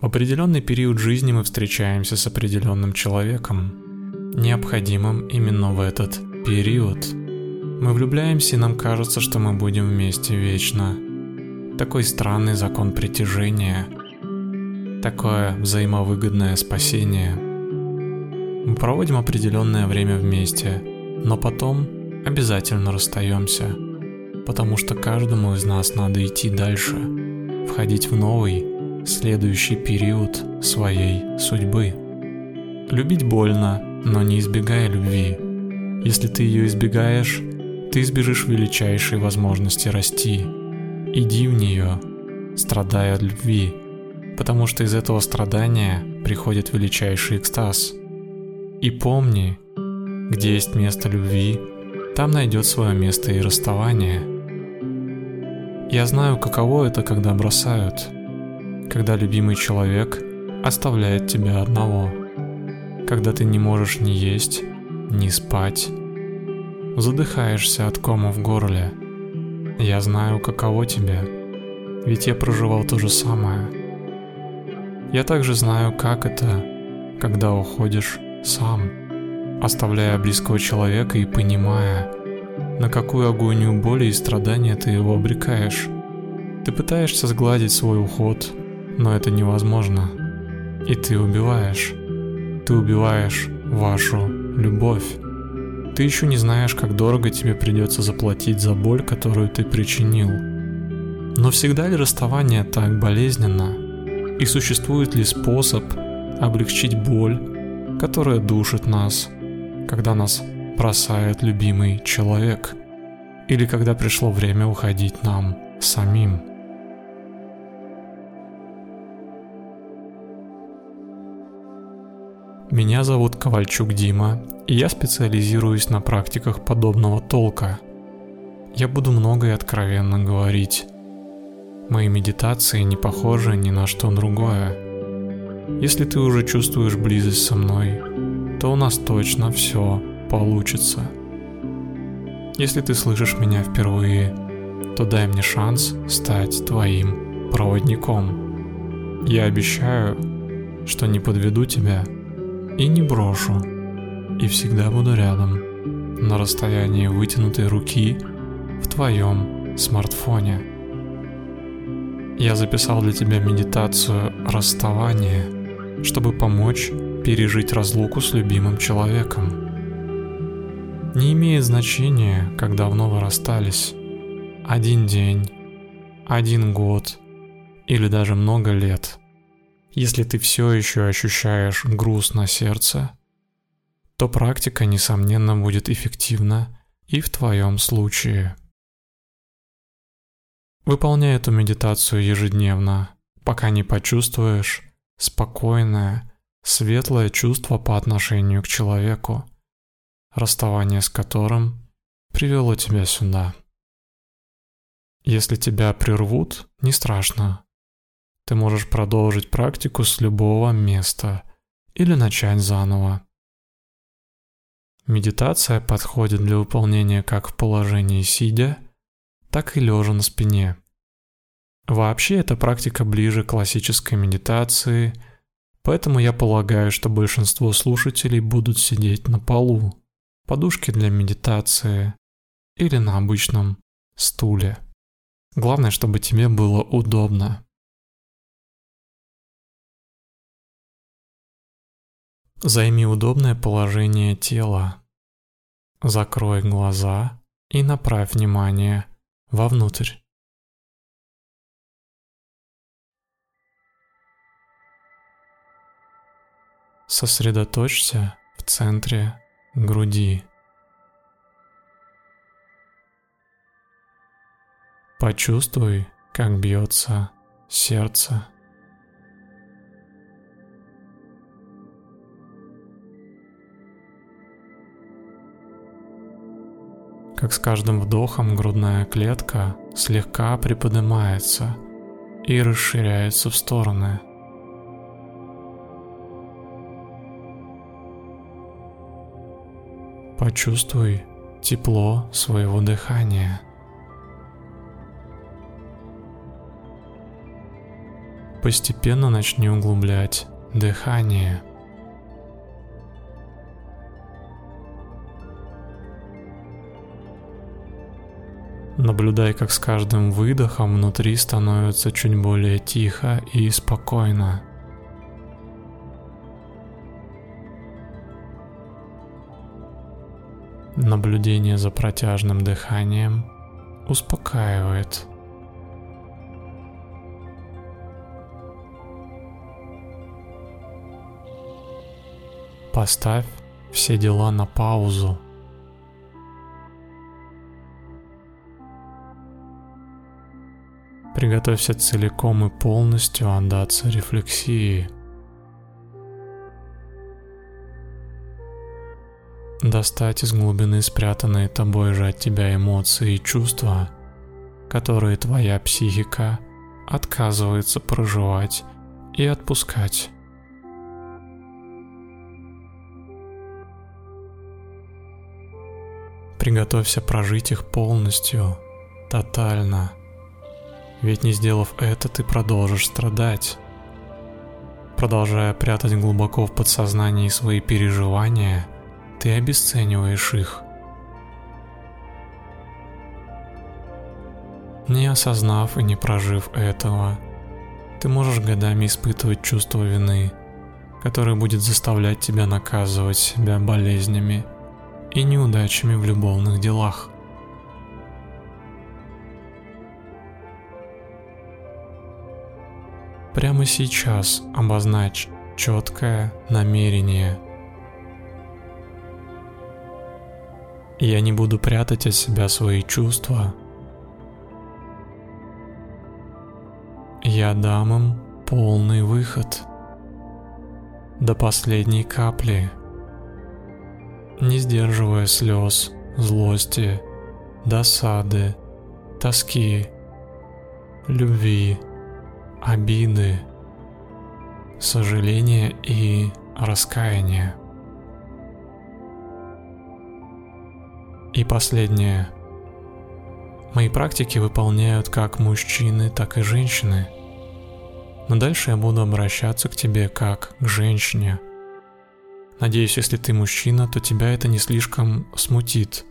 В определенный период жизни мы встречаемся с определенным человеком, необходимым именно в этот период. Мы влюбляемся и нам кажется, что мы будем вместе вечно. Такой странный закон притяжения, такое взаимовыгодное спасение. Мы проводим определенное время вместе, но потом обязательно расстаемся, потому что каждому из нас надо идти дальше, входить в новый, следующий период своей судьбы. Любить больно, но не избегая любви. Если ты ее избегаешь, ты избежишь величайшей возможности расти. Иди в нее, страдая от любви, потому что из этого страдания приходит величайший экстаз. И помни, где есть место любви, там найдет свое место и расставание. Я знаю, каково это, когда бросают – когда любимый человек оставляет тебя одного, когда ты не можешь ни есть, ни спать, задыхаешься от кома в горле. Я знаю, каково тебе, ведь я проживал то же самое. Я также знаю, как это, когда уходишь сам, оставляя близкого человека и понимая, на какую агонию боли и страдания ты его обрекаешь. Ты пытаешься сгладить свой уход, но это невозможно. И ты убиваешь. Ты убиваешь вашу любовь. Ты еще не знаешь, как дорого тебе придется заплатить за боль, которую ты причинил. Но всегда ли расставание так болезненно? И существует ли способ облегчить боль, которая душит нас, когда нас бросает любимый человек? Или когда пришло время уходить нам самим? Меня зовут Ковальчук Дима, и я специализируюсь на практиках подобного толка. Я буду много и откровенно говорить. Мои медитации не похожи ни на что другое. Если ты уже чувствуешь близость со мной, то у нас точно все получится. Если ты слышишь меня впервые, то дай мне шанс стать твоим проводником. Я обещаю, что не подведу тебя – и не брошу, и всегда буду рядом, на расстоянии вытянутой руки в твоем смартфоне. Я записал для тебя медитацию расставания, чтобы помочь пережить разлуку с любимым человеком. Не имеет значения, как давно вы расстались. Один день, один год или даже много лет – если ты все еще ощущаешь груз на сердце, то практика, несомненно, будет эффективна и в твоем случае. Выполняй эту медитацию ежедневно, пока не почувствуешь спокойное, светлое чувство по отношению к человеку, расставание с которым привело тебя сюда. Если тебя прервут, не страшно. Ты можешь продолжить практику с любого места или начать заново. Медитация подходит для выполнения как в положении сидя, так и лежа на спине. Вообще эта практика ближе к классической медитации, поэтому я полагаю, что большинство слушателей будут сидеть на полу, подушке для медитации или на обычном стуле. Главное, чтобы тебе было удобно. Займи удобное положение тела. Закрой глаза и направь внимание вовнутрь. Сосредоточься в центре груди. Почувствуй, как бьется сердце. Как с каждым вдохом грудная клетка слегка приподнимается и расширяется в стороны. Почувствуй тепло своего дыхания. Постепенно начни углублять дыхание. Наблюдай, как с каждым выдохом внутри становится чуть более тихо и спокойно. Наблюдение за протяжным дыханием успокаивает. Поставь все дела на паузу. Приготовься целиком и полностью отдаться рефлексии. Достать из глубины спрятанные тобой же от тебя эмоции и чувства, которые твоя психика отказывается проживать и отпускать. Приготовься прожить их полностью, тотально. Ведь не сделав это, ты продолжишь страдать. Продолжая прятать глубоко в подсознании свои переживания, ты обесцениваешь их. Не осознав и не прожив этого, ты можешь годами испытывать чувство вины, которое будет заставлять тебя наказывать себя болезнями – и неудачами в любовных делах. Прямо сейчас обозначь четкое намерение. Я не буду прятать от себя свои чувства. Я дам им полный выход до последней капли не сдерживая слез, злости, досады, тоски, любви, обиды, сожаления и раскаяния. И последнее. Мои практики выполняют как мужчины, так и женщины. Но дальше я буду обращаться к тебе как к женщине – Надеюсь, если ты мужчина, то тебя это не слишком смутит.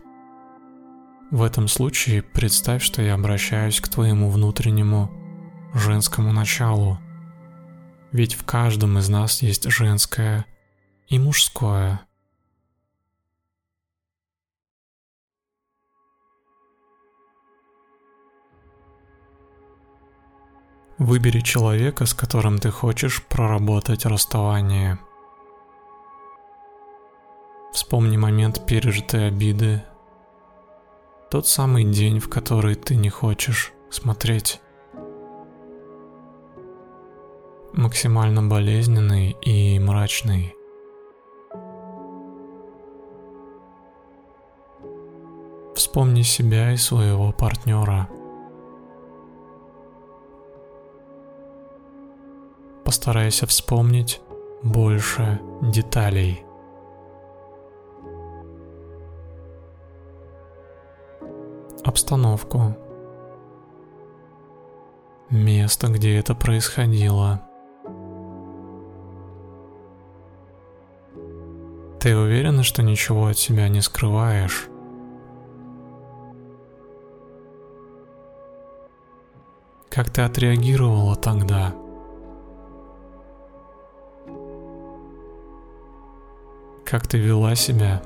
В этом случае представь, что я обращаюсь к твоему внутреннему женскому началу. Ведь в каждом из нас есть женское и мужское. Выбери человека, с которым ты хочешь проработать расставание – Вспомни момент пережитой обиды. Тот самый день, в который ты не хочешь смотреть. Максимально болезненный и мрачный. Вспомни себя и своего партнера. Постарайся вспомнить больше деталей. обстановку, место, где это происходило. Ты уверена, что ничего от себя не скрываешь? Как ты отреагировала тогда? Как ты вела себя?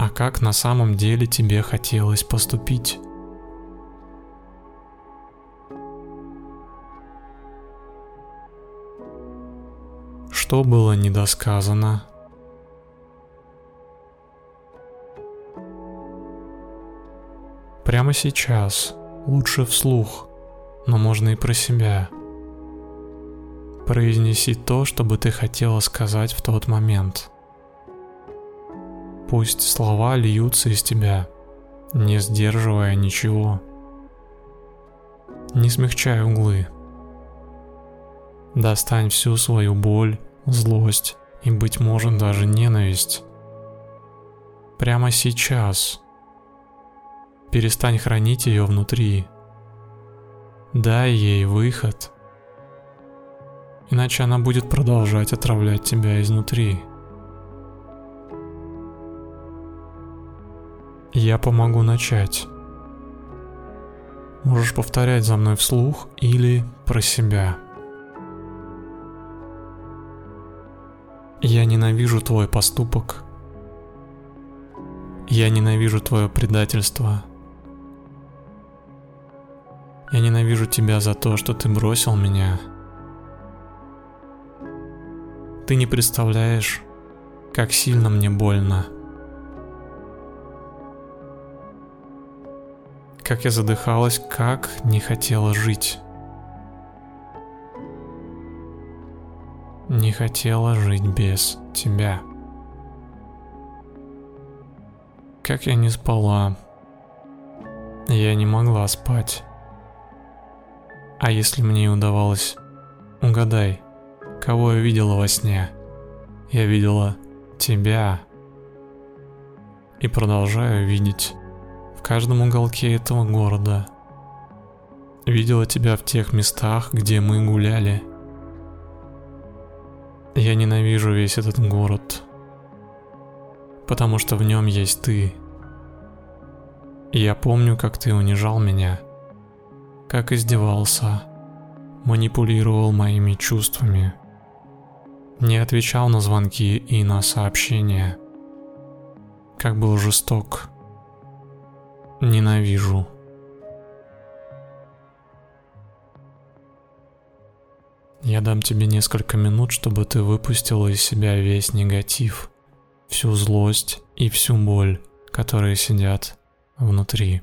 а как на самом деле тебе хотелось поступить. Что было недосказано? Прямо сейчас, лучше вслух, но можно и про себя. Произнеси то, что бы ты хотела сказать в тот момент – Пусть слова льются из тебя, не сдерживая ничего. Не смягчай углы. Достань всю свою боль, злость и, быть может, даже ненависть. Прямо сейчас. Перестань хранить ее внутри. Дай ей выход. Иначе она будет продолжать отравлять тебя изнутри. Я помогу начать. Можешь повторять за мной вслух или про себя. Я ненавижу твой поступок. Я ненавижу твое предательство. Я ненавижу тебя за то, что ты бросил меня. Ты не представляешь, как сильно мне больно. Как я задыхалась, как не хотела жить. Не хотела жить без тебя. Как я не спала. Я не могла спать. А если мне удавалось, угадай, кого я видела во сне? Я видела тебя. И продолжаю видеть в каждом уголке этого города. Видела тебя в тех местах, где мы гуляли. Я ненавижу весь этот город, потому что в нем есть ты. я помню, как ты унижал меня – как издевался, манипулировал моими чувствами, не отвечал на звонки и на сообщения, как был жесток. Ненавижу. Я дам тебе несколько минут, чтобы ты выпустила из себя весь негатив, всю злость и всю боль, которые сидят внутри.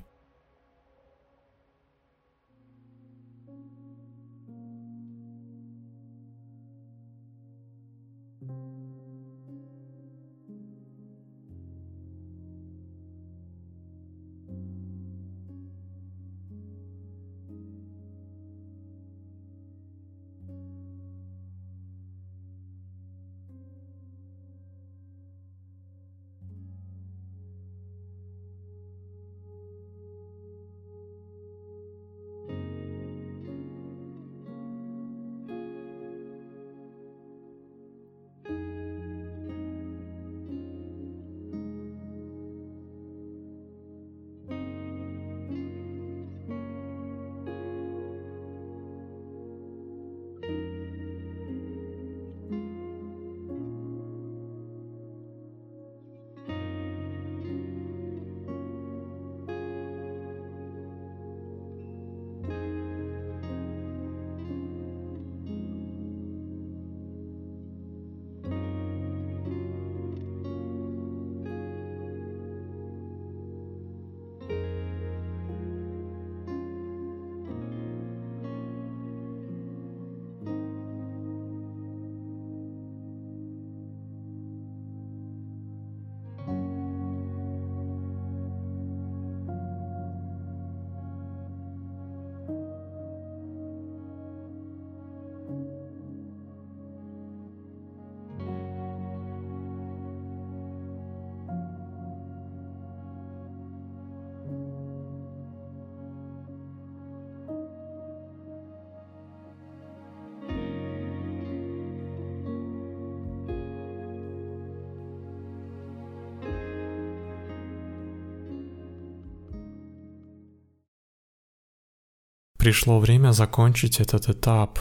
Пришло время закончить этот этап.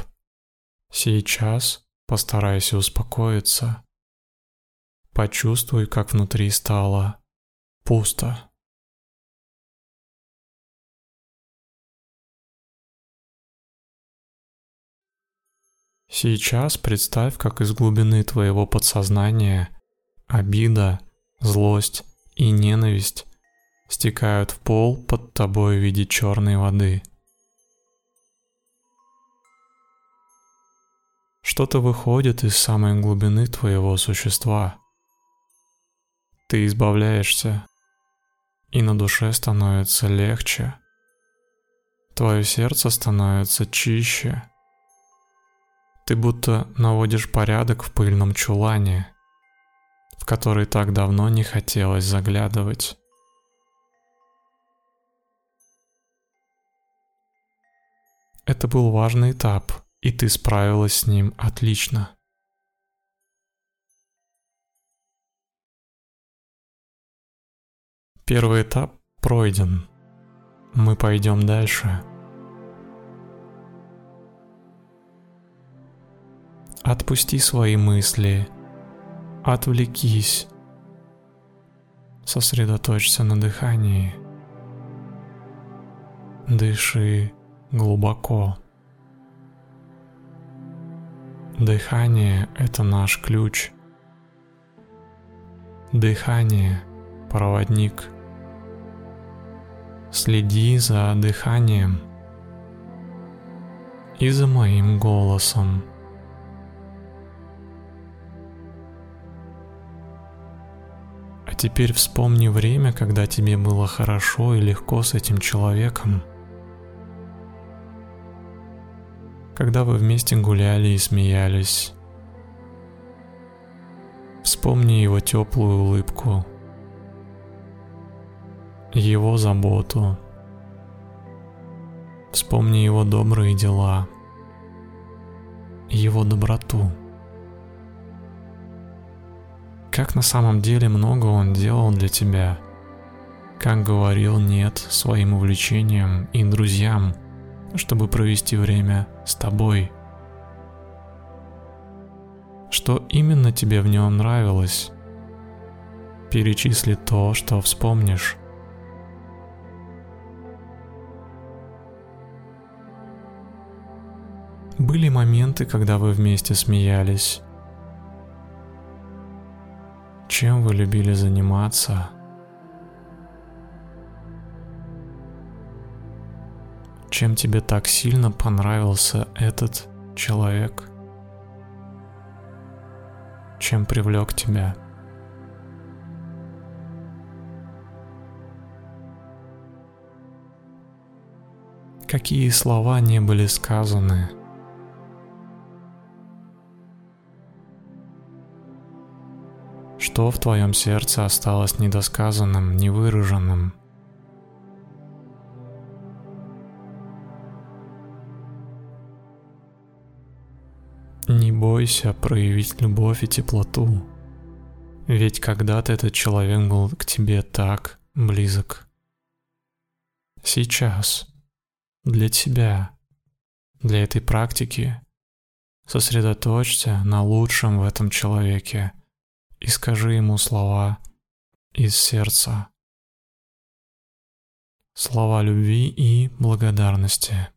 Сейчас постарайся успокоиться. Почувствуй, как внутри стало пусто. Сейчас представь, как из глубины твоего подсознания обида, злость и ненависть стекают в пол под тобой в виде черной воды – Что-то выходит из самой глубины твоего существа. Ты избавляешься, и на душе становится легче. Твое сердце становится чище. Ты будто наводишь порядок в пыльном чулане, в который так давно не хотелось заглядывать. Это был важный этап, и ты справилась с ним отлично. Первый этап пройден. Мы пойдем дальше. Отпусти свои мысли, отвлекись, сосредоточься на дыхании. Дыши глубоко. Дыхание – это наш ключ. Дыхание – проводник. Следи за дыханием и за моим голосом. А теперь вспомни время, когда тебе было хорошо и легко с этим человеком – когда вы вместе гуляли и смеялись. Вспомни его теплую улыбку, его заботу. Вспомни его добрые дела, его доброту. Как на самом деле много он делал для тебя, как говорил «нет» своим увлечениям и друзьям – чтобы провести время с тобой. Что именно тебе в нем нравилось? Перечисли то, что вспомнишь. Были моменты, когда вы вместе смеялись. Чем вы любили заниматься? Чем тебе так сильно понравился этот человек? Чем привлек тебя? Какие слова не были сказаны? Что в твоем сердце осталось недосказанным, невыраженным? Не бойся проявить любовь и теплоту, ведь когда-то этот человек был к тебе так близок. Сейчас для тебя, для этой практики сосредоточься на лучшем в этом человеке и скажи ему слова из сердца. Слова любви и благодарности.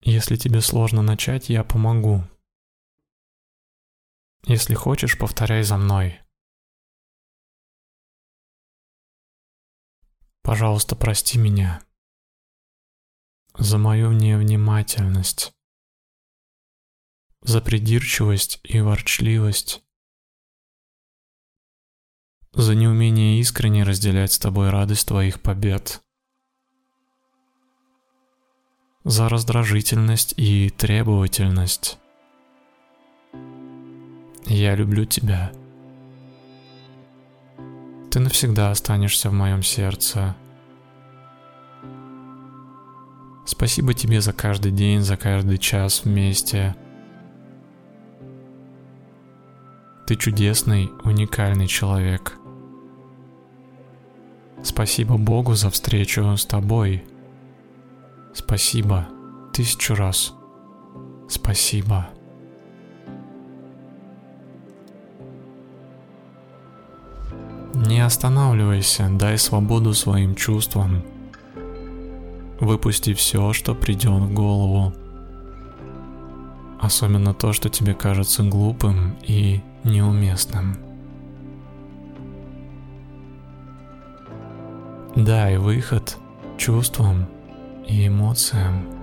Если тебе сложно начать, я помогу. Если хочешь, повторяй за мной. Пожалуйста, прости меня за мою невнимательность, за придирчивость и ворчливость, за неумение искренне разделять с тобой радость твоих побед. За раздражительность и требовательность. Я люблю тебя. Ты навсегда останешься в моем сердце. Спасибо тебе за каждый день, за каждый час вместе. Ты чудесный, уникальный человек. Спасибо Богу за встречу с тобой. Спасибо. Тысячу раз. Спасибо. Не останавливайся, дай свободу своим чувствам. Выпусти все, что придет в голову. Особенно то, что тебе кажется глупым и неуместным. Дай выход чувствам и эмоциям.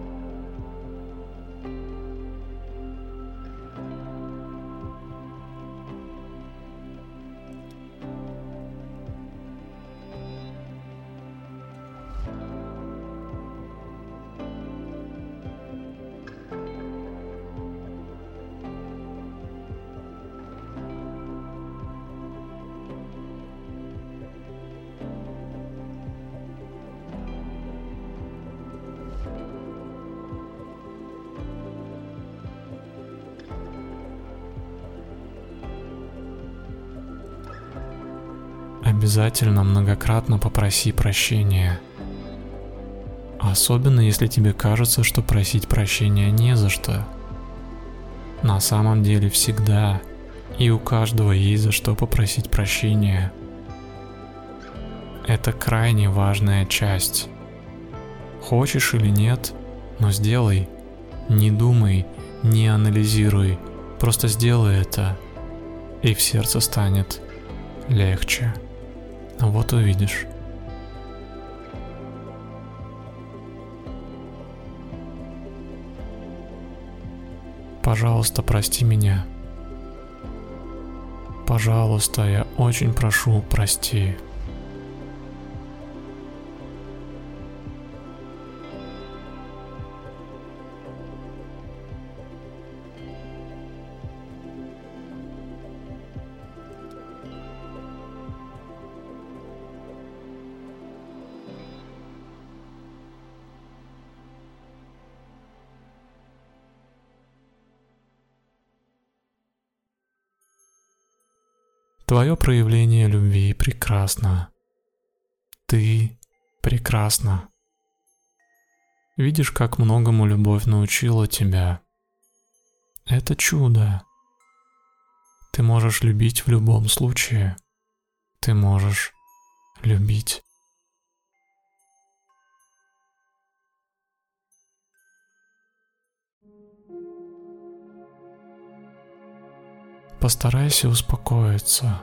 Обязательно многократно попроси прощения. Особенно если тебе кажется, что просить прощения не за что. На самом деле всегда и у каждого есть за что попросить прощения. Это крайне важная часть. Хочешь или нет, но сделай. Не думай, не анализируй, просто сделай это, и в сердце станет легче. Вот увидишь. Пожалуйста, прости меня. Пожалуйста, я очень прошу, прости. Твое проявление любви прекрасно. Ты прекрасна. Видишь, как многому любовь научила тебя. Это чудо. Ты можешь любить в любом случае. Ты можешь любить. Постарайся успокоиться.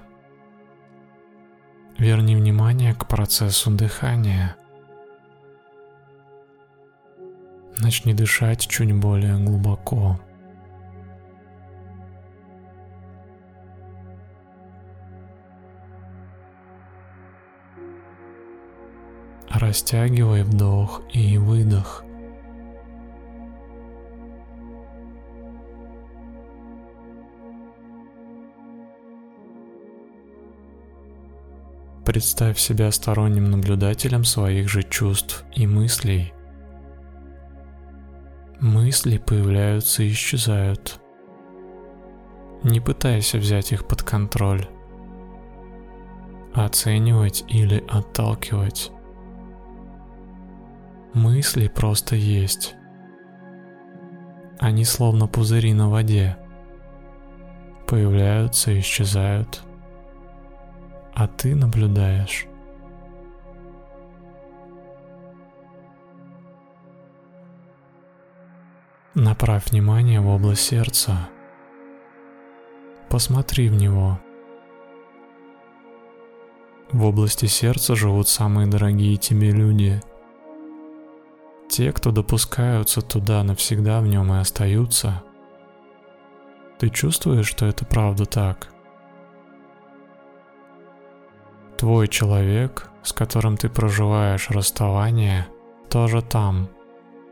Верни внимание к процессу дыхания. Начни дышать чуть более глубоко. Растягивай вдох и выдох. Представь себя сторонним наблюдателем своих же чувств и мыслей. Мысли появляются и исчезают. Не пытайся взять их под контроль, оценивать или отталкивать. Мысли просто есть. Они словно пузыри на воде. Появляются и исчезают а ты наблюдаешь. Направь внимание в область сердца. Посмотри в него. В области сердца живут самые дорогие тебе люди. Те, кто допускаются туда навсегда в нем и остаются. Ты чувствуешь, что это правда так? Твой человек, с которым ты проживаешь расставание, тоже там,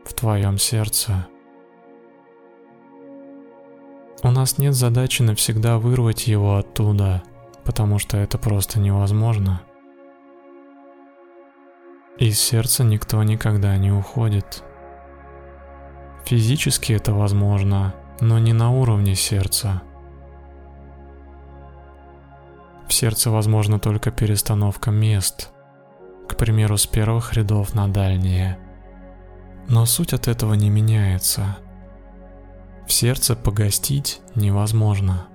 в твоем сердце. У нас нет задачи навсегда вырвать его оттуда, потому что это просто невозможно. Из сердца никто никогда не уходит. Физически это возможно, но не на уровне сердца. В сердце возможна только перестановка мест, к примеру, с первых рядов на дальние. Но суть от этого не меняется. В сердце погостить невозможно.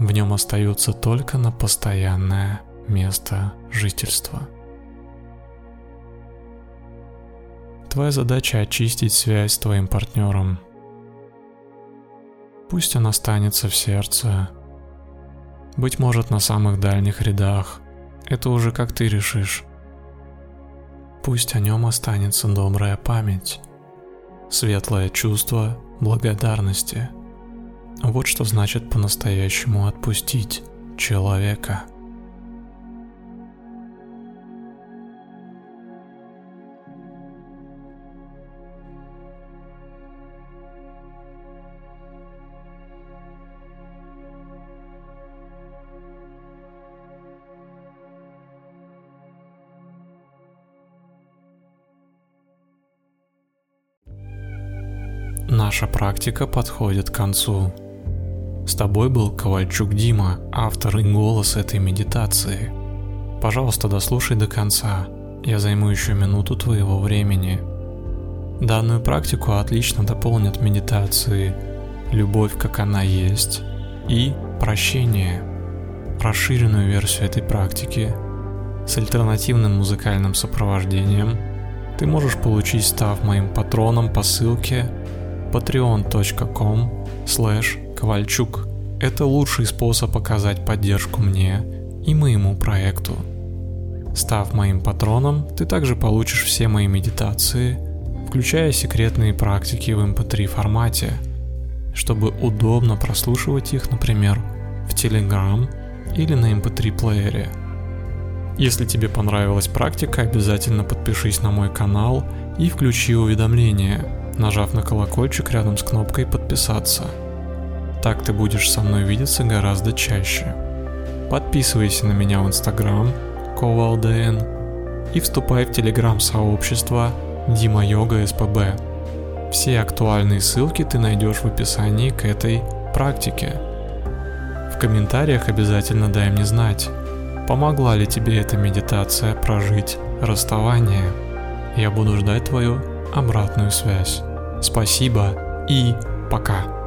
В нем остаются только на постоянное место жительства. Твоя задача очистить связь с твоим партнером. Пусть он останется в сердце, быть может, на самых дальних рядах. Это уже как ты решишь. Пусть о нем останется добрая память, светлое чувство благодарности. Вот что значит по-настоящему отпустить человека. Наша практика подходит к концу. С тобой был Ковальчук Дима, автор и голос этой медитации. Пожалуйста, дослушай до конца. Я займу еще минуту твоего времени. Данную практику отлично дополнят медитации «Любовь, как она есть» и «Прощение». Расширенную версию этой практики с альтернативным музыкальным сопровождением ты можешь получить, став моим патроном по ссылке patreon.com ковальчук. Это лучший способ оказать поддержку мне и моему проекту. Став моим патроном, ты также получишь все мои медитации, включая секретные практики в MP3 эм формате, чтобы удобно прослушивать их, например, в Telegram или на MP3 эм плеере. Если тебе понравилась практика, обязательно подпишись на мой канал и включи уведомления, нажав на колокольчик рядом с кнопкой «Подписаться». Так ты будешь со мной видеться гораздо чаще. Подписывайся на меня в Инстаграм, ковалдн, и вступай в телеграм-сообщество Дима Йога СПБ. Все актуальные ссылки ты найдешь в описании к этой практике. В комментариях обязательно дай мне знать, помогла ли тебе эта медитация прожить расставание. Я буду ждать твою обратную связь. Спасибо и пока.